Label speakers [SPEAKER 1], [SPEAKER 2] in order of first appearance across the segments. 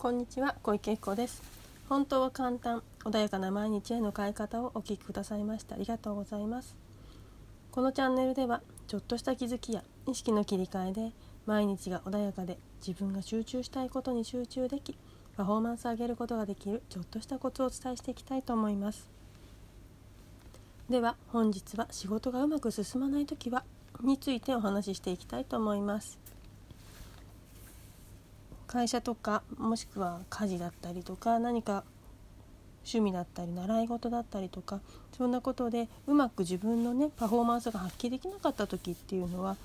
[SPEAKER 1] こんにちは小池子です。本当は簡単穏やかな毎日への変え方をお聞きくださいましてありがとうございます。このチャンネルではちょっとした気づきや意識の切り替えで毎日が穏やかで自分が集中したいことに集中できパフォーマンスを上げることができるちょっとしたコツをお伝えしていきたいと思います。では本日は仕事がうまく進まない時はについてお話ししていきたいと思います。会社とかもしくは家事だったりとか何か趣味だったり習い事だったりとかそんなことでうまく自分のねパフォーマンスが発揮できなかった時っていうのは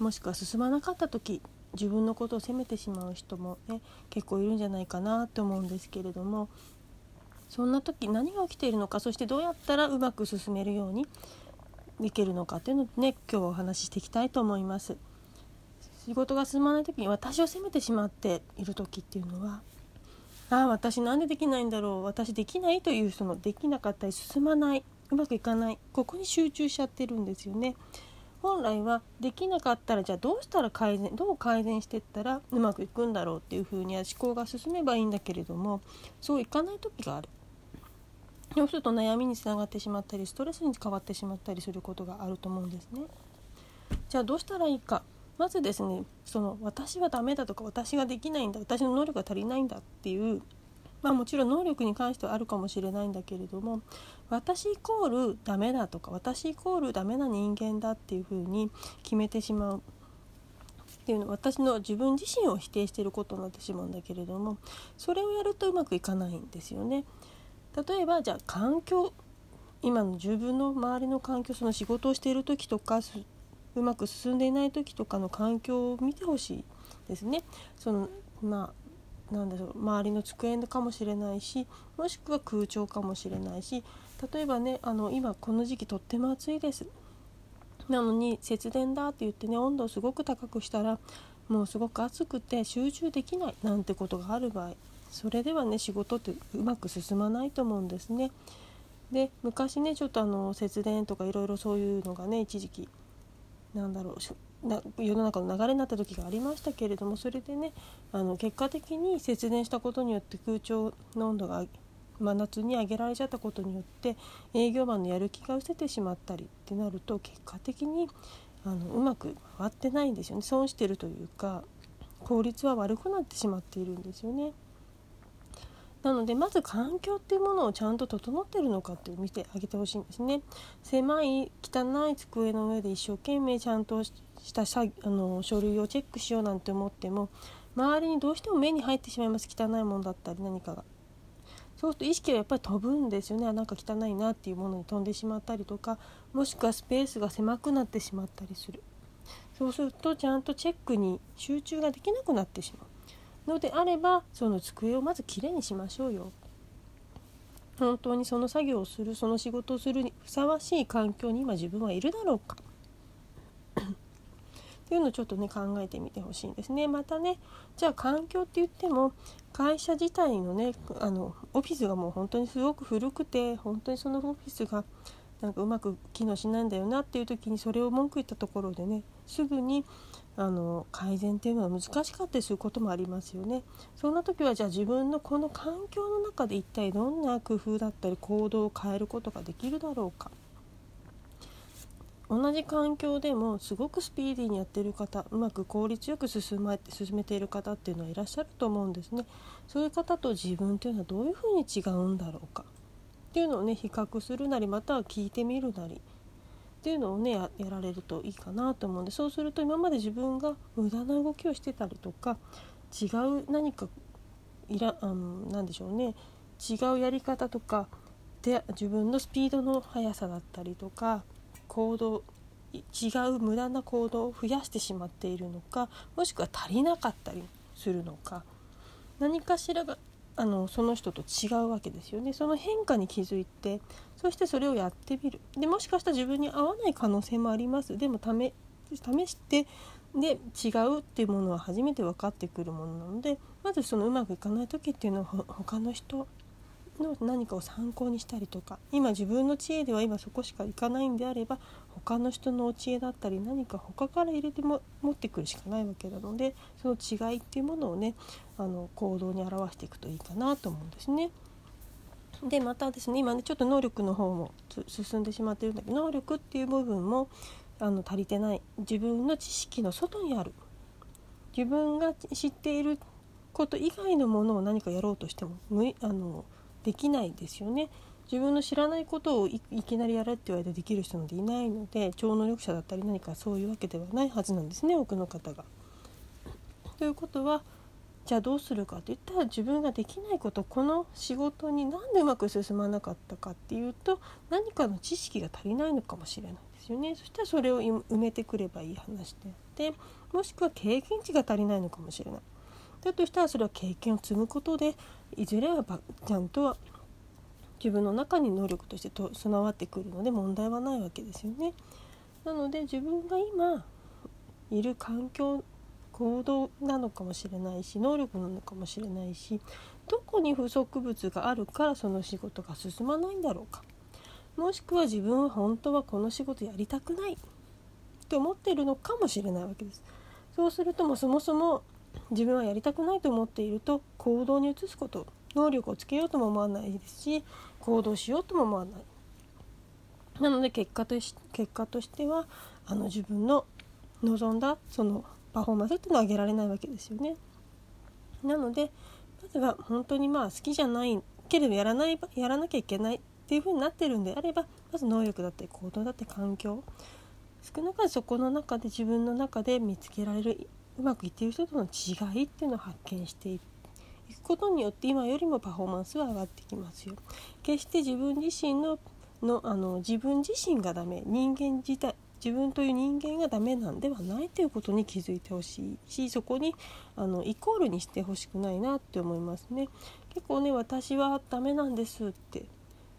[SPEAKER 1] もしくは進まなかった時自分のことを責めてしまう人もね結構いるんじゃないかなと思うんですけれどもそんな時何が起きているのかそしてどうやったらうまく進めるようにいけるのかっていうのをね今日はお話ししていきたいと思います。仕事が進まない時に私を責めてしまっている時っていうのはああ私なんでできないんだろう私できないというそのできなかったり進まないうまくいかないここに集中しちゃってるんですよね。本来はできなかったらじゃあどうしたら改善どう改善していったらうまくいくんだろうっていうふうには思考が進めばいいんだけれどもそういかない時がある。そうすると悩みにつながってしまったりストレスに変わってしまったりすることがあると思うんですね。じゃあどうしたらいいかまずですねその私はダメだとか私ができないんだ私の能力が足りないんだっていうまあもちろん能力に関してはあるかもしれないんだけれども私イコールダメだとか私イコールダメな人間だっていうふうに決めてしまうっていうのは私の自分自身を否定していることになってしまうんだけれどもそれをやるとうまくいかないんですよね。例えばじゃあ環境今の自分の周りの環境その仕事をしている時とかうまく進んでいない時とかの環境を見てほしいですね。そのまあなんだろう周りの机かもしれないしもしくは空調かもしれないし例えばねあの今この時期とっても暑いですなのに節電だって言ってね温度をすごく高くしたらもうすごく暑くて集中できないなんてことがある場合それではね仕事ってうまく進まないと思うんですね。で昔ねちょっとあの節電とかいろいろそういうのがね一時期なんだろうな世の中の流れになった時がありましたけれどもそれでねあの結果的に節電したことによって空調の温度が真夏に上げられちゃったことによって営業マンのやる気が失せてしまったりってなると結果的にあのうまく回ってないんですよね損してるというか効率は悪くなってしまっているんですよね。なのでまず環境っていうものをちゃんと整ってるのかって見てあげてほしいんですね。狭い汚い机の上で一生懸命ちゃんとしたあの書類をチェックしようなんて思っても周りにどうしても目に入ってしまいます。汚いものだったり何かが。そうすると意識がやっぱり飛ぶんですよね。なんか汚いなっていうものに飛んでしまったりとかもしくはスペースが狭くなってしまったりする。そうするとちゃんとチェックに集中ができなくなってしまう。のであればその机をまずきれいにしましょうよ。本当にその作業をするその仕事をするにふさわしい環境に今自分はいるだろうか。っていうのをちょっとね考えてみてほしいんですね。またねじゃあ環境って言っても会社自体のねあのオフィスがもう本当にすごく古くて本当にそのオフィスがなんかうまく機能しないんだよなっていう時にそれを文句言ったところでねすぐにあの改善っていうのは難しかったりすることもありますよね。そんな時はじゃあ自分のこの環境の中で一体どんな工夫だったり行動を変えることができるだろうか。同じ環境でもすごくスピーディーにやってる方うまく効率よく進め進めている方っていうのはいらっしゃると思うんですね。そういう方と自分というのはどういうふうに違うんだろうかっていうのをね比較するなりまたは聞いてみるなりっていうのをねやられるといいかなと思うんでそうすると今まで自分が無駄な動きをしてたりとか違う何かいらあのなでしょうね違うやり方とかで自分のスピードの速さだったりとか行動違う無駄な行動を増やしてしまっているのかもしくは足りなかったりするのか何かしらがあのその人と違うわけですよね。その変化に気づいてそしてそれをやってみる。でもしかしたら自分に合わない可能性もあります。でも試してで違うっていうものは初めて分かってくるものなのでまずそのうまくいかない時っていうのは他の人の何かを参考にしたりとか今自分の知恵では今そこしか行かないんであれば他の人のお知恵だったり何か他から入れても持ってくるしかないわけなのでその違いっていうものをねあの行動に表していくといいかなと思うんですね。でまたですね今ねちょっと能力の方も進んでしまってるんだけど能力っていう部分もあの足りてない自分の知識の外にある自分が知っていること以外のものを何かやろうとしても無理あのできないですよね。自分の知らないことをいきなりやれって言われてできる人なんていないので超能力者だったり何かそういうわけではないはずなんですね多くの方が。ということはじゃあどうするかって言ったら自分ができないことこの仕事に何でうまく進まなかったかっていうと何かの知識が足りないのかもしれないですよねそしたらそれを埋めてくればいい話であってもしくは経験値が足りないのかもしれない。だとしたらそれは経験を積むことでいずれはちゃんと自分の中に能力としてと備わってくるので問題はないわけですよね。なので自分が今いる環境行動なのかもしれないし能力なのかもしれないしどこに不足物があるからその仕事が進まないんだろうかもしくは自分は本当はこの仕事やりたくないと思っているのかもしれないわけです。そうするともそもそも自分はやりたくないと思っていると行動に移すこと能力をつけようとも思わないですし行動しようとも思わない。なので結果とし結果としてはあの自分の望んだそのパフォーマンスっていうのは上げられないわけですよね。なのでまずは本当にまあ好きじゃないけれどやらないやらなきゃいけないっていう風になってるんであればまず能力だったり行動だったり環境少なからずそこの中で自分の中で見つけられるうまくいっている人との違いっていうのを発見していくことによって今よりもパフォーマンスは上がってきますよ。決して自分自身ののあの自分自身がダメ人間自体自分という人間がダメなんではないということに気づいてほしいしそこにあのイコールにしてほしくないなって思いますね。結構ね私はダメなんですって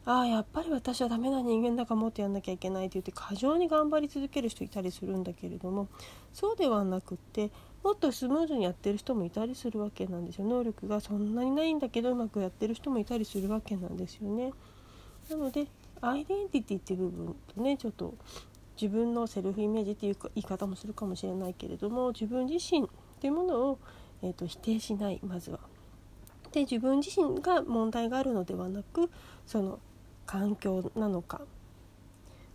[SPEAKER 1] ああやっぱり私はダメな人間だからもっとやんなきゃいけないって言って過剰に頑張り続ける人いたりするんだけれどもそうではなくってもっとスムーズにやってる人もいたりするわけなんですよ能力がそんなにないんだけどうまくやってる人もいたりするわけなんですよね。なのでアイデンティティっていう部分とねちょっと自分のセルフイメージっていうか言い方もするかもしれないけれども自分自身っていうものを、えーと、否定しないまずは。で自分自身が問題があるのではなくその環境なのか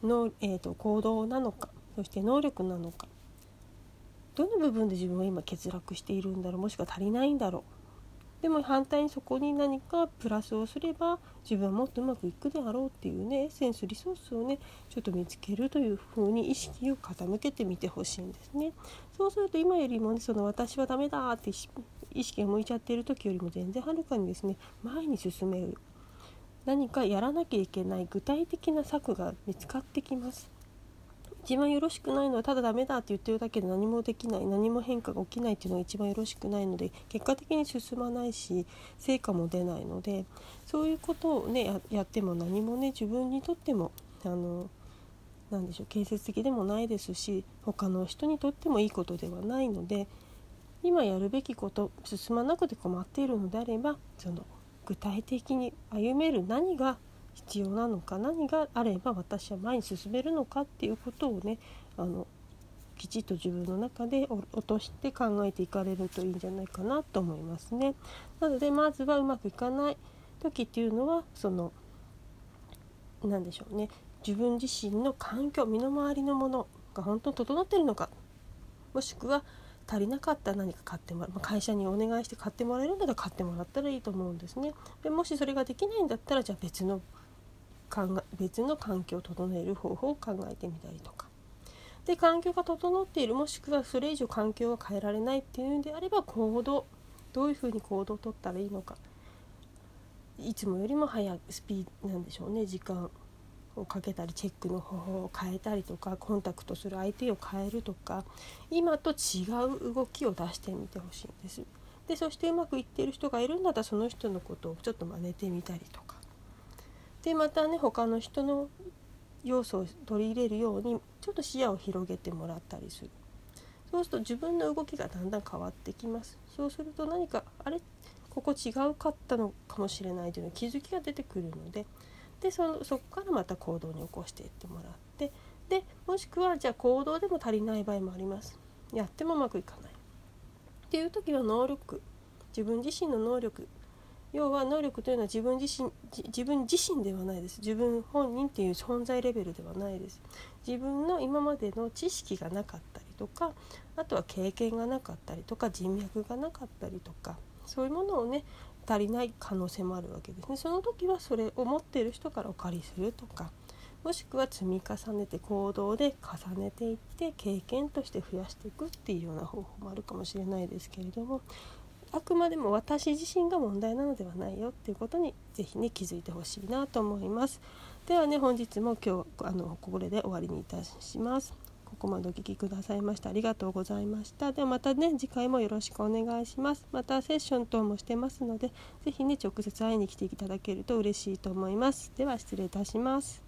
[SPEAKER 1] の、えーと、行動なのかそして能力なのかどの部分で自分は今欠落しているんだろうもしくは足りないんだろうでも反対にそこに何かプラスをすれば自分はもっとうまくいくであろうっていうねエッセンスリソースをねちょっと見つけるというふうに意識を傾けてみてほしいんですね。そうすると今よりもねその私はダメだって意識が向いちゃっている時よりも全然はるかにですね前に進める何かやらなきゃいけない具体的な策が見つかってきます。一番よろしくないのはただダメだって言ってるだけで何もできない。何も変化が起きないっていうのが一番よろしくないので結果的に進まないし成果も出ないのでそういうことをねやっても何もね自分にとってもあの何でしょう建設的でもないですし他の人にとってもいいことではないので今やるべきこと進まなくて困っているのであればその具体的に歩める何が必要なのか何があれば私は前に進めるのかっていうことをねあのきちっと自分の中で落として考えていかれるといいんじゃないかなと思いますね。なのでまずはうまくいかない時っていうのはその何でしょうね自分自身の環境身の回りのものが本当に整ってるのかもしくは足りなかったら何か買ってもらう、まあ、会社にお願いして買ってもらえるんだったら買ってもらったらいいと思うんですね。でもしそれができないんだったらじゃあ別の考え別の環境を整える方法を考えてみたりとか。で環境が整っているもしくはそれ以上環境が変えられないっていうんであれば行動どういうふうに行動をとったらいいのかいつもよりも早くスピードなんでしょうね時間をかけたりチェックの方法を変えたりとかコンタクトする相手を変えるとか今と違う動きを出してみてほしいんです。でそしてうまくいっている人がいるんだったらその人のことをちょっと真似てみたりとか。でまたね他の人の要素を取り入れるようにちょっと視野を広げてもらったりする。そうすると自分の動きがだんだん変わってきます。そうすると何かあれ？ここ違うかったのかもしれないというの気づきが出てくるのででそそこからまた行動に起こしていってもらってでもしくはじゃあ行動でも足りない場合もあります。やってもうまくいかない。っていう時は能力自分自身の能力。要は能力というのは自分自身自分自身ではないです。自分本人っていう存在レベルではないです。自分の今までの知識がなかったりとかあとは経験がなかったりとか人脈がなかったりとかそういうものをね足りない可能性もあるわけですねその時はそれを持っている人からお借りするとかもしくは積み重ねて行動で重ねていって経験として増やしていくっていうような方法もあるかもしれないですけれどもあくまでも私自身が問題なのではないよっていうことに是非ね気づいてほしいなと思います。ではね本日も今日あのこれで終わりにいたします。ここまでお聴きくださいましてありがとうございました。ではまたね次回もよろしくお願いします。またセッション等もしてますので是非ね直接会いに来ていただけると嬉しいと思います。では失礼いたします。